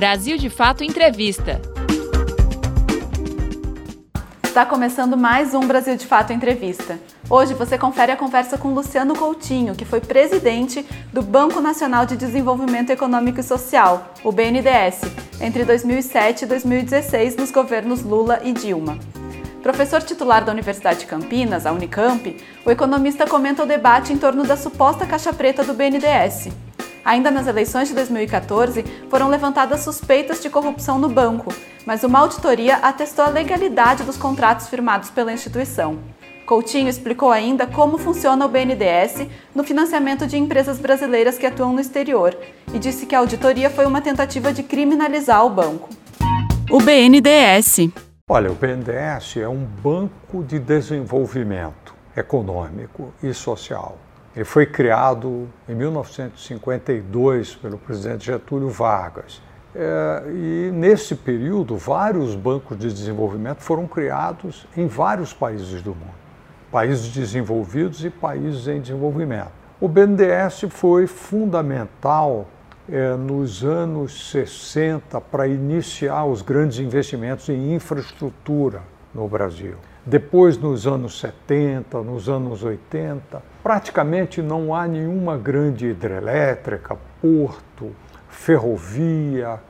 Brasil de Fato Entrevista. Está começando mais um Brasil de Fato Entrevista. Hoje você confere a conversa com Luciano Coutinho, que foi presidente do Banco Nacional de Desenvolvimento Econômico e Social, o BNDES, entre 2007 e 2016 nos governos Lula e Dilma. Professor titular da Universidade de Campinas, a Unicamp, o economista comenta o debate em torno da suposta caixa preta do BNDES. Ainda nas eleições de 2014, foram levantadas suspeitas de corrupção no banco, mas uma auditoria atestou a legalidade dos contratos firmados pela instituição. Coutinho explicou ainda como funciona o BNDES no financiamento de empresas brasileiras que atuam no exterior e disse que a auditoria foi uma tentativa de criminalizar o banco. O BNDES. Olha, o BNDES é um banco de desenvolvimento econômico e social. Ele foi criado em 1952 pelo presidente Getúlio Vargas é, e nesse período, vários bancos de desenvolvimento foram criados em vários países do mundo, países desenvolvidos e países em desenvolvimento. O BNDES foi fundamental é, nos anos 60 para iniciar os grandes investimentos em infraestrutura no Brasil. Depois, nos anos 70, nos anos 80, praticamente não há nenhuma grande hidrelétrica, porto, ferrovia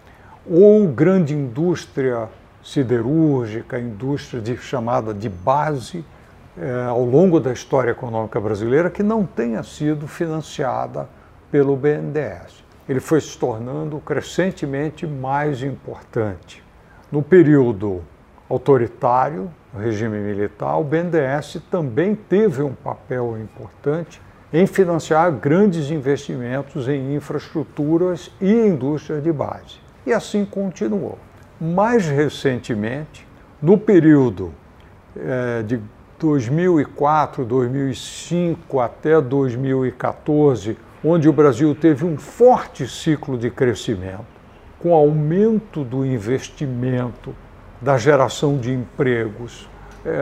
ou grande indústria siderúrgica, indústria de, chamada de base, eh, ao longo da história econômica brasileira, que não tenha sido financiada pelo BNDES. Ele foi se tornando crescentemente mais importante. No período autoritário, no regime militar, o BNDES também teve um papel importante em financiar grandes investimentos em infraestruturas e indústrias de base. E assim continuou. Mais recentemente, no período é, de 2004, 2005 até 2014, onde o Brasil teve um forte ciclo de crescimento, com aumento do investimento, da geração de empregos, é,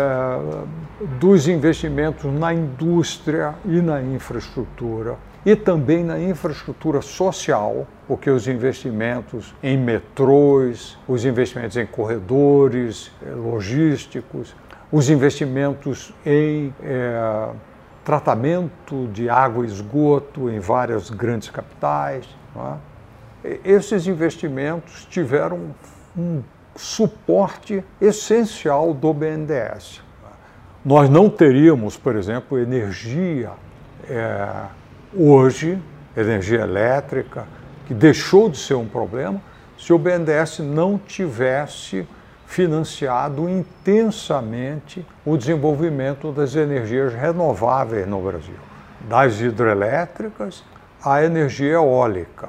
dos investimentos na indústria e na infraestrutura e também na infraestrutura social, porque os investimentos em metrôs, os investimentos em corredores é, logísticos, os investimentos em é, tratamento de água e esgoto em várias grandes capitais. É? Esses investimentos tiveram um suporte essencial do BNDES. Nós não teríamos, por exemplo, energia é, hoje, energia elétrica, que deixou de ser um problema, se o BNDES não tivesse financiado intensamente o desenvolvimento das energias renováveis no Brasil, das hidrelétricas à energia eólica.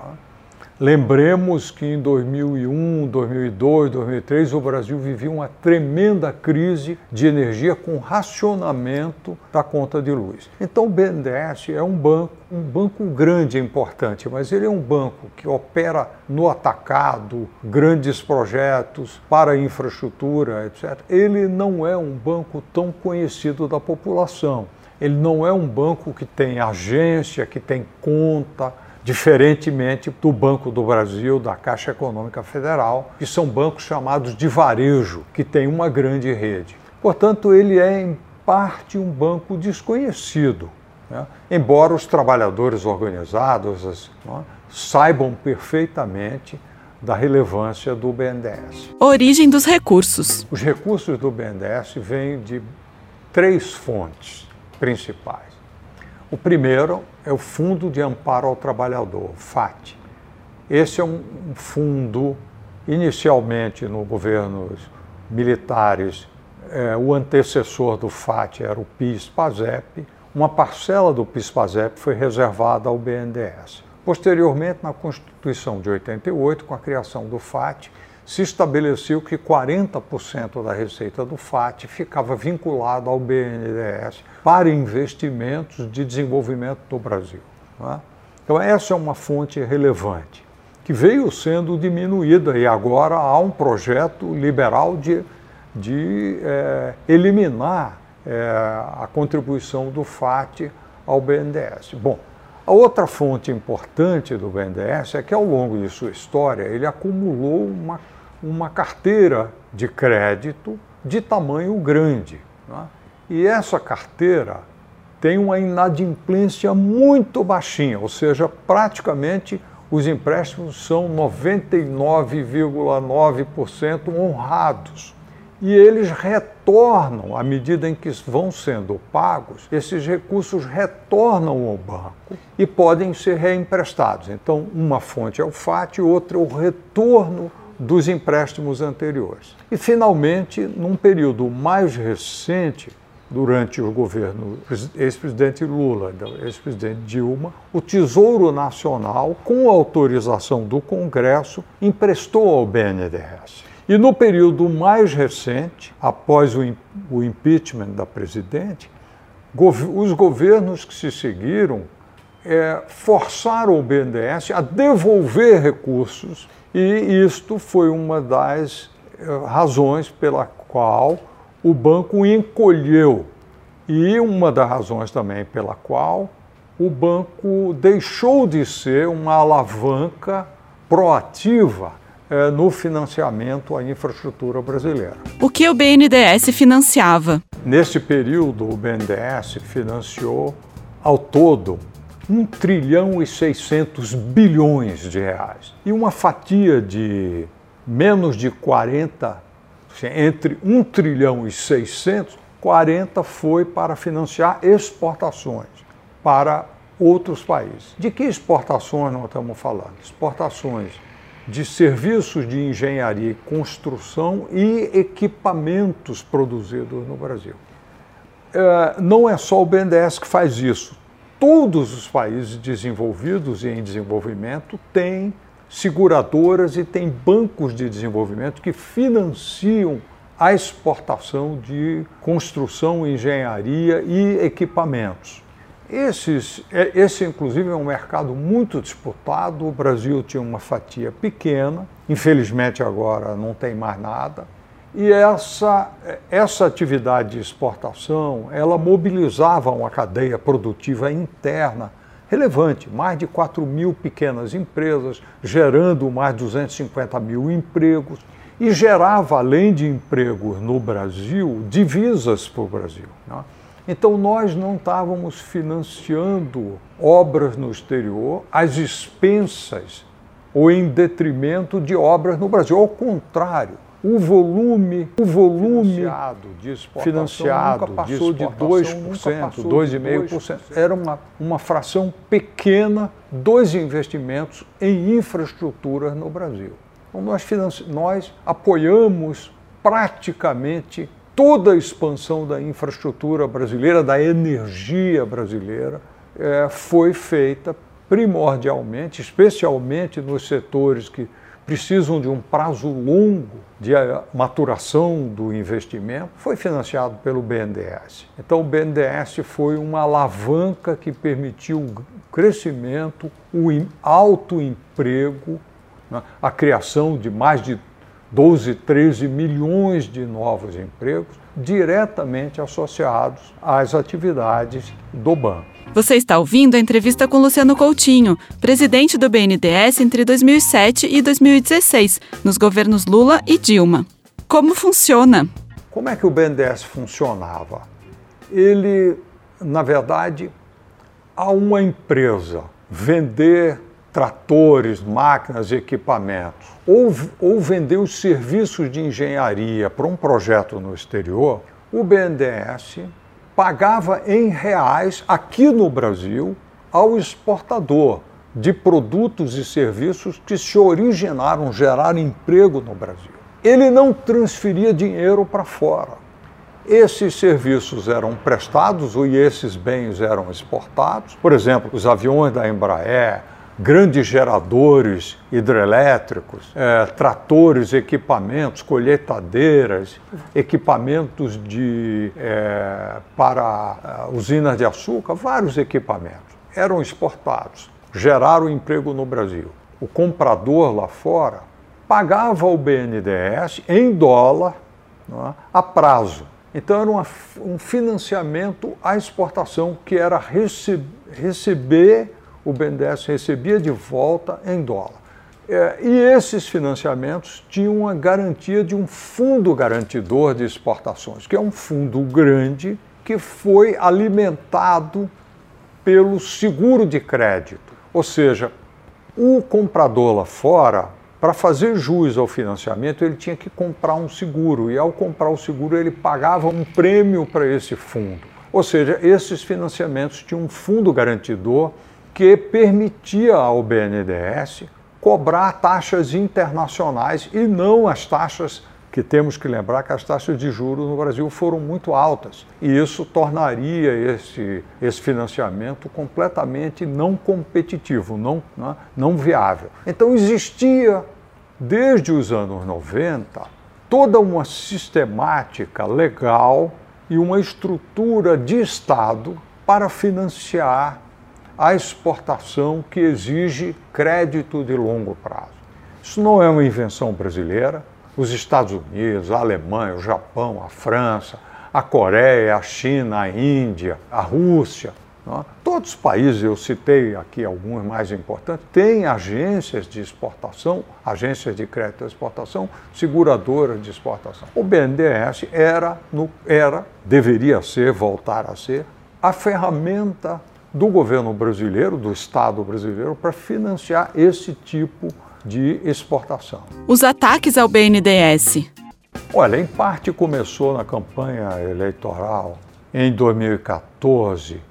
Lembremos que em 2001, 2002, 2003 o Brasil vivia uma tremenda crise de energia com racionamento da conta de luz. Então o BNDES é um banco, um banco grande e importante, mas ele é um banco que opera no atacado, grandes projetos para infraestrutura, etc. Ele não é um banco tão conhecido da população. Ele não é um banco que tem agência, que tem conta, diferentemente do Banco do Brasil, da Caixa Econômica Federal, que são bancos chamados de varejo, que tem uma grande rede. Portanto, ele é em parte um banco desconhecido, né? embora os trabalhadores organizados né, saibam perfeitamente da relevância do BNDES. Origem dos recursos. Os recursos do BNDES vêm de três fontes principais. O primeiro é o Fundo de Amparo ao Trabalhador, FAT. Esse é um fundo, inicialmente no governos militares, é, o antecessor do FAT era o PIS-PASEP, uma parcela do PIS-PASEP foi reservada ao BNDES. Posteriormente, na Constituição de 88, com a criação do FAT, se estabeleceu que 40% da receita do FAT ficava vinculado ao BNDES para investimentos de desenvolvimento do Brasil. É? Então, essa é uma fonte relevante, que veio sendo diminuída e agora há um projeto liberal de, de é, eliminar é, a contribuição do FAT ao BNDES. Bom, A outra fonte importante do BNDES é que ao longo de sua história ele acumulou uma, uma carteira de crédito de tamanho grande. Né? E essa carteira tem uma inadimplência muito baixinha, ou seja, praticamente os empréstimos são 99,9% honrados. E eles retornam, à medida em que vão sendo pagos, esses recursos retornam ao banco e podem ser reemprestados. Então, uma fonte é o FAT, outra é o retorno dos empréstimos anteriores. E, finalmente, num período mais recente, durante o governo ex-presidente Lula, ex-presidente Dilma, o Tesouro Nacional, com autorização do Congresso, emprestou ao BNDES. E no período mais recente, após o, impeachment da presidente, os governos que se seguiram é, forçaram o BNDES a devolver recursos, e isto foi uma das é, razões pela qual o banco encolheu. E uma das razões também pela qual o banco deixou de ser uma alavanca proativa eh, no financiamento à infraestrutura brasileira. O que o BNDES financiava? Nesse período, o BNDES financiou ao todo 1 trilhão e 600 bilhões de reais. E uma fatia de menos de 40 entre 1 trilhão e 600, 40 foi para financiar exportações para outros países. De que exportações nós estamos falando? Exportações de serviços de engenharia e construção e equipamentos produzidos no Brasil. É, não é só o BNDES que faz isso. Todos os países desenvolvidos e em desenvolvimento têm seguradoras e tem bancos de desenvolvimento que financiam a exportação de construção, engenharia e equipamentos. Esses, é, esse, inclusive, é um mercado muito disputado. O Brasil tinha uma fatia pequena, infelizmente agora não tem mais nada. E essa, essa atividade de exportação, ela mobilizava uma cadeia produtiva interna relevante, mais de 4 mil pequenas empresas, gerando mais de 250 mil empregos, e gerava, além de empregos no Brasil, divisas para o Brasil. Né? Então, nós não estávamos financiando obras no exterior às expensas ou em detrimento de obras no Brasil. Ao contrário, o volume, o volume financiado de exportação financiado nunca passou de, de 2%, 2,5%. Era uma, uma fração pequena dos investimentos em infraestrutura no Brasil. Então nós, nós apoiamos praticamente toda a expansão da infraestrutura brasileira, da energia brasileira, é, foi feita primordialmente, especialmente nos setores que precisam de um prazo longo de eh, maturação do investimento, foi financiado pelo BNDES. Então, o BNDES foi uma alavanca que permitiu o crescimento, o alto emprego, né, a criação de mais de 12, 13 milhões de novos empregos diretamente associados às atividades do banco. Você está ouvindo a entrevista com Luciano Coutinho, presidente do BNDES entre 2007 e 2016, nos governos Lula e Dilma. Como funciona? Como é que o BNDES funcionava? Ele, na verdade, a uma empresa vender tratores, máquinas, equipamentos, ou, ou vender os serviços de engenharia para um projeto no exterior, o BNDES pagava em reais aqui no Brasil ao exportador de produtos e serviços que se originaram, geraram emprego no Brasil. Ele não transferia dinheiro para fora. Esses serviços eram prestados e esses bens eram exportados. Por exemplo, os aviões da Embraer, grandes geradores hidrelétricos, é, tratores, equipamentos, colheitadeiras, equipamentos de, é, para é, usinas de açúcar, vários equipamentos eram exportados, geraram emprego no Brasil. O comprador lá fora pagava o BNDES em dólar é, a prazo. Então era uma, um financiamento à exportação que era rece receber o BNDES recebia de volta em dólar. É, e esses financiamentos tinham a garantia de um fundo garantidor de exportações, que é um fundo grande que foi alimentado pelo seguro de crédito. Ou seja, o comprador lá fora, para fazer jus ao financiamento, ele tinha que comprar um seguro, e ao comprar o seguro, ele pagava um prêmio para esse fundo. Ou seja, esses financiamentos tinham um fundo garantidor que permitia ao BNDES cobrar taxas internacionais e não as taxas que temos que lembrar que as taxas de juros no Brasil foram muito altas e isso tornaria esse, esse financiamento completamente não competitivo, não, não, não viável. Então existia, desde os anos 90, toda uma sistemática legal e uma estrutura de Estado para financiar a exportação que exige crédito de longo prazo. Isso não é uma invenção brasileira. Os Estados Unidos, a Alemanha, o Japão, a França, a Coreia, a China, a Índia, a Rússia, é? todos os países, eu citei aqui alguns mais importantes, têm agências de exportação, agências de crédito de exportação, seguradoras de exportação. O BNDES era, no, era, deveria ser, voltar a ser, a ferramenta do governo brasileiro, do Estado brasileiro, para financiar esse tipo de exportação. Os ataques ao BNDES. Olha, em parte começou na campanha eleitoral em 2014.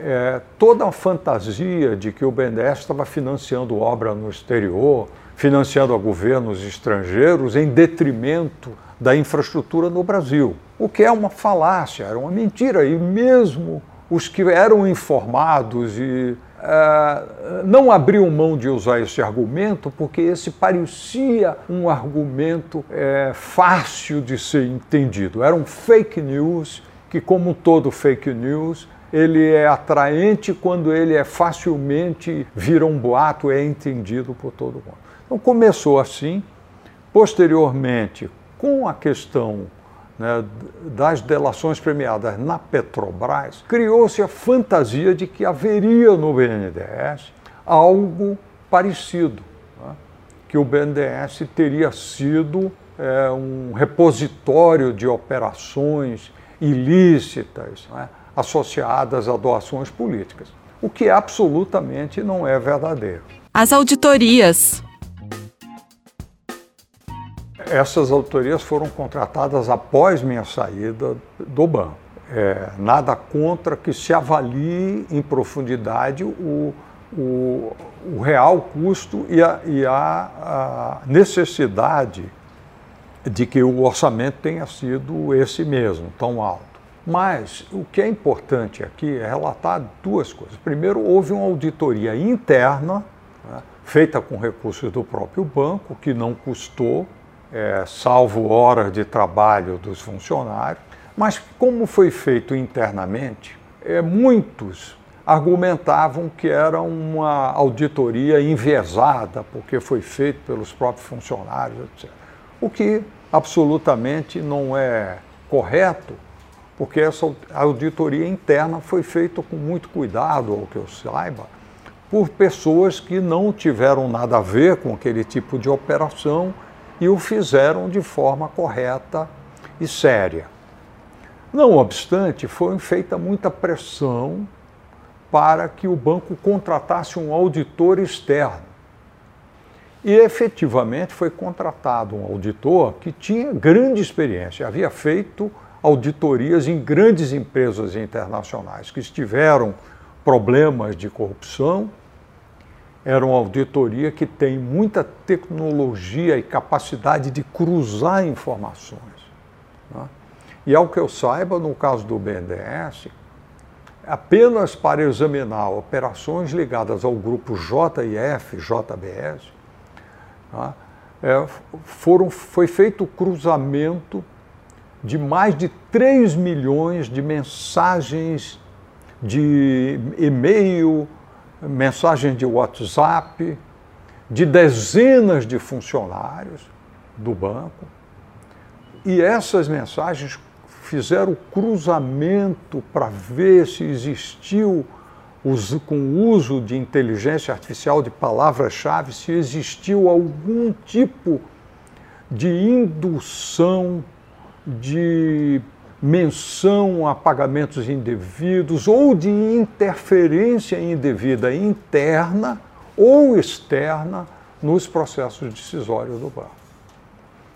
É, toda a fantasia de que o BNDES estava financiando obra no exterior, financiando a governos estrangeiros em detrimento da infraestrutura no Brasil. O que é uma falácia, era uma mentira. E mesmo os que eram informados e uh, não abriam mão de usar esse argumento, porque esse parecia um argumento uh, fácil de ser entendido. Era um fake news que, como todo fake news, ele é atraente quando ele é facilmente vira um boato, é entendido por todo mundo. Então começou assim, posteriormente, com a questão né, das delações premiadas na Petrobras, criou-se a fantasia de que haveria no BNDES algo parecido, né, que o BNDES teria sido é, um repositório de operações ilícitas né, associadas a doações políticas, o que absolutamente não é verdadeiro. As auditorias essas autorias foram contratadas após minha saída do banco. É, nada contra que se avalie em profundidade o, o, o real custo e, a, e a, a, necessidade de que o orçamento tenha sido esse mesmo, tão alto. Mas o que é importante aqui é relatar duas coisas. Primeiro, houve uma auditoria interna, né, feita com recursos do próprio banco, que não custou é, salvo horas de trabalho dos funcionários, mas como foi feito internamente, é, muitos argumentavam que era uma auditoria enviesada, porque foi feito pelos próprios funcionários, etc. O que absolutamente não é correto, porque essa auditoria interna foi feita com muito cuidado, ao que eu saiba, por pessoas que não tiveram nada a ver com aquele tipo de operação e o fizeram de forma correta e séria. Não obstante, foi feita muita pressão para que o banco contratasse um auditor externo. E efetivamente foi contratado um auditor que tinha grande experiência, havia feito auditorias em grandes empresas internacionais que tiveram problemas de corrupção era uma auditoria que tem muita tecnologia e capacidade de cruzar informações. Né? E ao que eu saiba, no caso do BNDES, apenas para examinar operações ligadas ao grupo JIF, JBS, né? é, foram, foi feito o cruzamento de mais de 3 milhões de mensagens de e-mail, mensagens de WhatsApp de dezenas de funcionários do banco. E essas mensagens fizeram cruzamento para ver se existiu com o uso de inteligência artificial de palavras-chave, se existiu algum tipo de indução, de menção a pagamentos indevidos ou de interferência indevida interna ou externa nos processos decisórios do banco.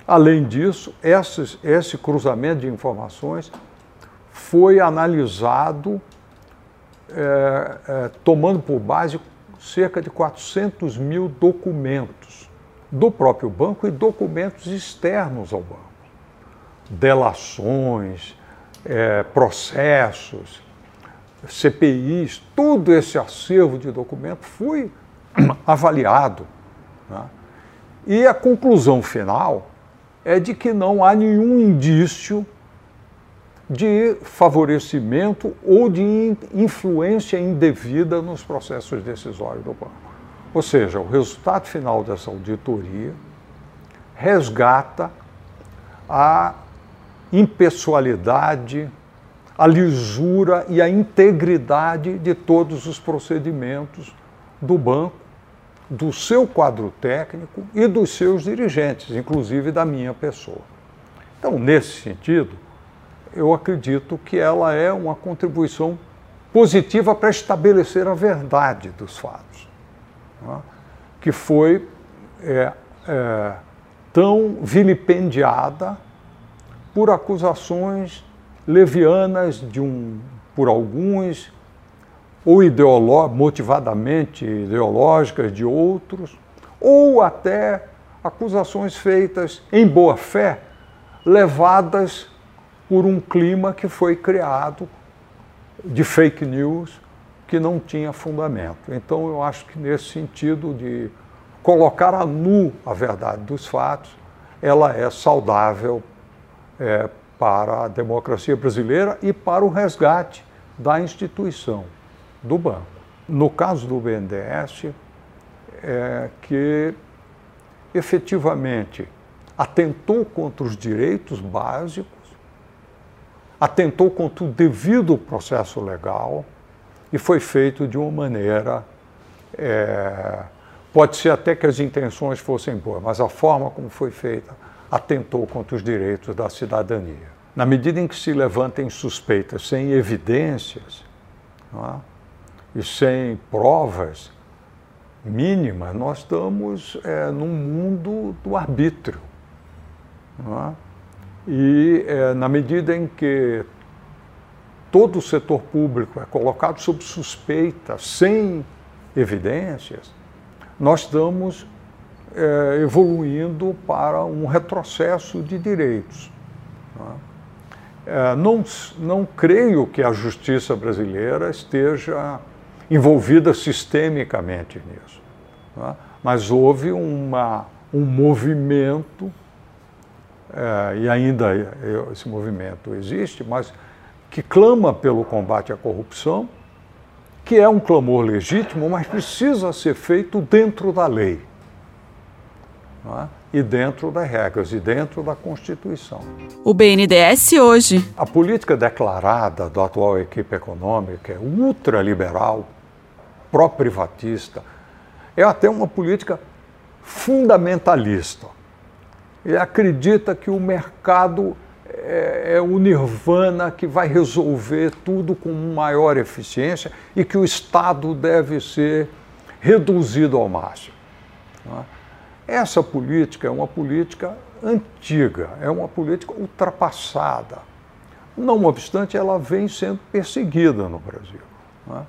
Além disso, esse, esse cruzamento de informações foi analisado é, é, tomando por base cerca de 400 mil documentos do próprio banco e documentos externos ao banco. Delações, é, processos, CPIs, todo esse acervo de documentos foi avaliado. Né? E a conclusão final é de que não há nenhum indício de favorecimento ou de influência indevida nos processos decisórios do banco. Ou seja, o resultado final dessa auditoria resgata a impessoalidade, a lisura e a integridade de todos os procedimentos do banco, do seu quadro técnico e dos seus dirigentes, inclusive da minha pessoa. Então, nesse sentido, eu acredito que ela é uma contribuição positiva para estabelecer a verdade dos fatos, né? que foi é, é, tão vilipendiada por acusações levianas de um, por alguns, ou ideolo motivadamente ideológicas de outros, ou até acusações feitas em boa fé, levadas por um clima que foi criado de fake news que não tinha fundamento. Então, eu acho que nesse sentido de colocar a nu a verdade dos fatos, ela é saudável é, para a democracia brasileira e para o resgate da instituição do banco. No caso do BNDES, é que efetivamente atentou contra os direitos básicos atentou contra o devido processo legal e foi feito de uma maneira. É, pode ser até que as intenções fossem boas, mas a forma como foi feita atentou contra os direitos da cidadania. Na medida em que se levantem suspeitas sem evidências é, e sem provas mínimas, nós estamos é, num mundo do arbítrio. É? E é, na medida em que todo o setor público é colocado sob suspeita, sem evidências, nós estamos é, evoluindo para um retrocesso de direitos. É, não, não creio que a justiça brasileira esteja envolvida sistemicamente nisso, mas houve uma, um movimento é, e ainda esse movimento existe, mas que clama pelo combate à corrupção, que é um clamor legítimo, mas precisa ser feito dentro da lei. É? E dentro das regras, e dentro da Constituição. O BNDES hoje. A política declarada da atual equipe econômica é ultraliberal, pró-privatista, é até uma política fundamentalista ele acredita que o mercado é, é, o nirvana que vai resolver tudo com maior eficiência e que o Estado deve ser reduzido ao máximo. É? Essa política é uma política antiga, é uma política ultrapassada. Não obstante, ela vem sendo perseguida no Brasil. É?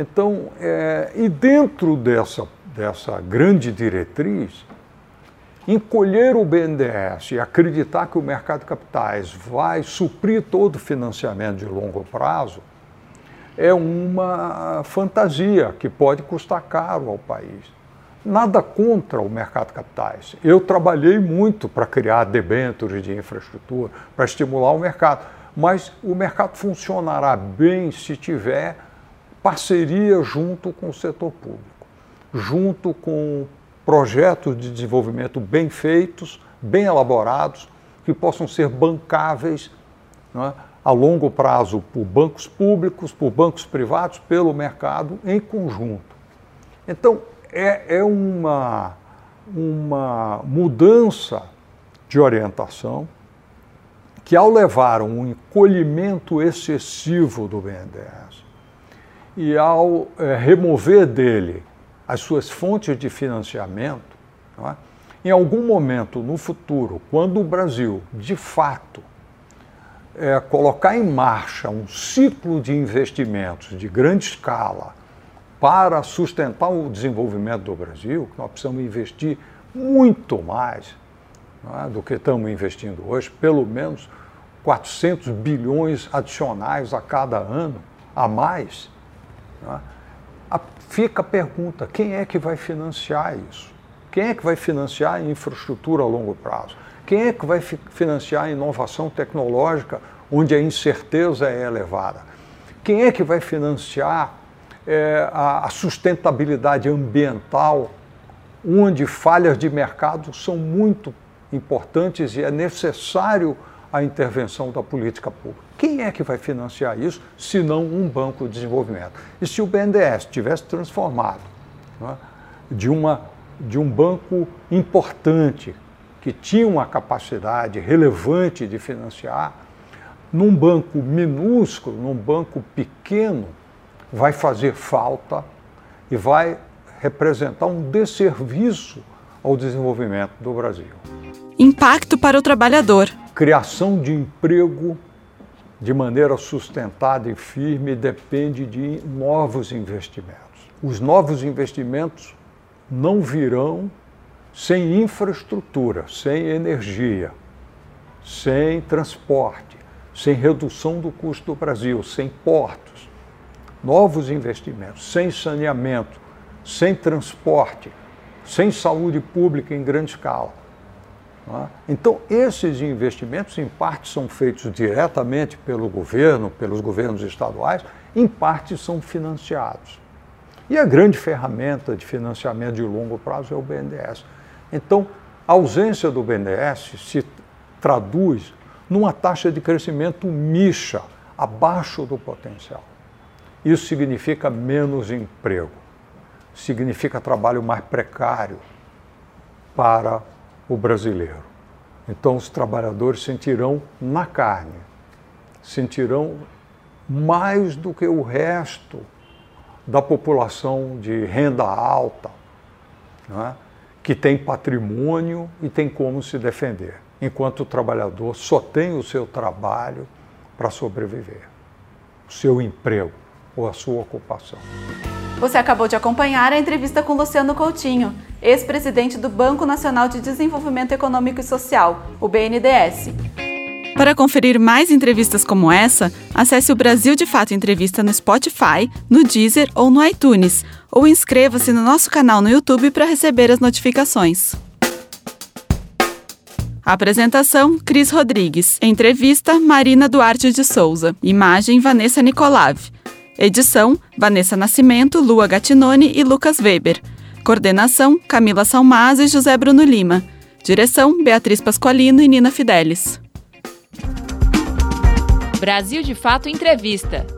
Então, é, e dentro dessa, dessa grande diretriz, encolher o BNDES e acreditar que o mercado de capitais vai suprir todo o financiamento de longo prazo é uma fantasia que pode custar caro ao país. Nada contra o mercado de capitais. Eu trabalhei muito para criar debêntures de infraestrutura, para estimular o mercado, mas o mercado funcionará bem se tiver parceria junto com o setor público, junto com projetos de desenvolvimento bem feitos, bem elaborados, que possam ser bancáveis é? a longo prazo por bancos públicos, por bancos privados, pelo mercado em conjunto. Então, é, é uma, uma mudança de orientação que, ao levar um encolhimento excessivo do BNDES e ao é, remover dele as suas fontes de financiamento, é? em algum momento no futuro, quando o Brasil, de fato, é, colocar em marcha um ciclo de investimentos de grande escala para sustentar o desenvolvimento do Brasil, nós precisamos investir muito mais é, do que estamos investindo hoje, pelo menos 400 bilhões adicionais a cada ano, a mais. É? A, fica a pergunta: quem é que vai financiar isso? Quem é que vai financiar a infraestrutura a longo prazo? Quem é que vai financiar a inovação tecnológica onde a incerteza é elevada? Quem é que vai financiar é, a, a sustentabilidade ambiental, onde falhas de mercado são muito importantes e é necessário a intervenção da política pública? Quem é que vai financiar isso, se não um banco de desenvolvimento? E se o BNDES tivesse transformado é, de, uma, de um banco importante, que tinha uma capacidade relevante de financiar, num banco minúsculo, num banco pequeno, vai fazer falta e vai representar um desserviço ao desenvolvimento do Brasil. Impacto para o trabalhador. Criação de emprego de maneira sustentada e firme depende de novos investimentos. Os novos investimentos não virão sem infraestrutura, sem energia, sem transporte, sem redução do custo do Brasil, sem portos, novos investimentos, sem saneamento, sem transporte, sem saúde pública em grande escala. É? Então, esses investimentos, em parte, são feitos diretamente pelo governo, pelos governos estaduais, em parte são financiados. E a grande ferramenta de financiamento de longo prazo é o BNDES. Então, a ausência do BNDES se traduz numa taxa de crescimento mixa, abaixo do potencial. Isso significa menos emprego, significa trabalho mais precário para o brasileiro. Então, os trabalhadores sentirão na carne, sentirão mais do que o resto da população de renda alta. Não é? que tem patrimônio e tem como se defender, enquanto o trabalhador só tem o seu trabalho para sobreviver, o seu emprego ou a sua ocupação. Você acabou de acompanhar a entrevista com Luciano Coutinho, ex-presidente do Banco Nacional de Desenvolvimento Econômico e Social, o BNDES. Para conferir mais entrevistas como essa, acesse o Brasil de Fato Entrevista no Spotify, no Deezer ou no iTunes, ou inscreva-se no nosso canal no YouTube para receber as notificações. Apresentação: Cris Rodrigues. Entrevista: Marina Duarte de Souza. Imagem: Vanessa Nicolav. Edição: Vanessa Nascimento, Lua Gatinone e Lucas Weber. Coordenação: Camila Salmaz e José Bruno Lima. Direção: Beatriz Pasqualino e Nina Fidelis. Brasil de Fato Entrevista.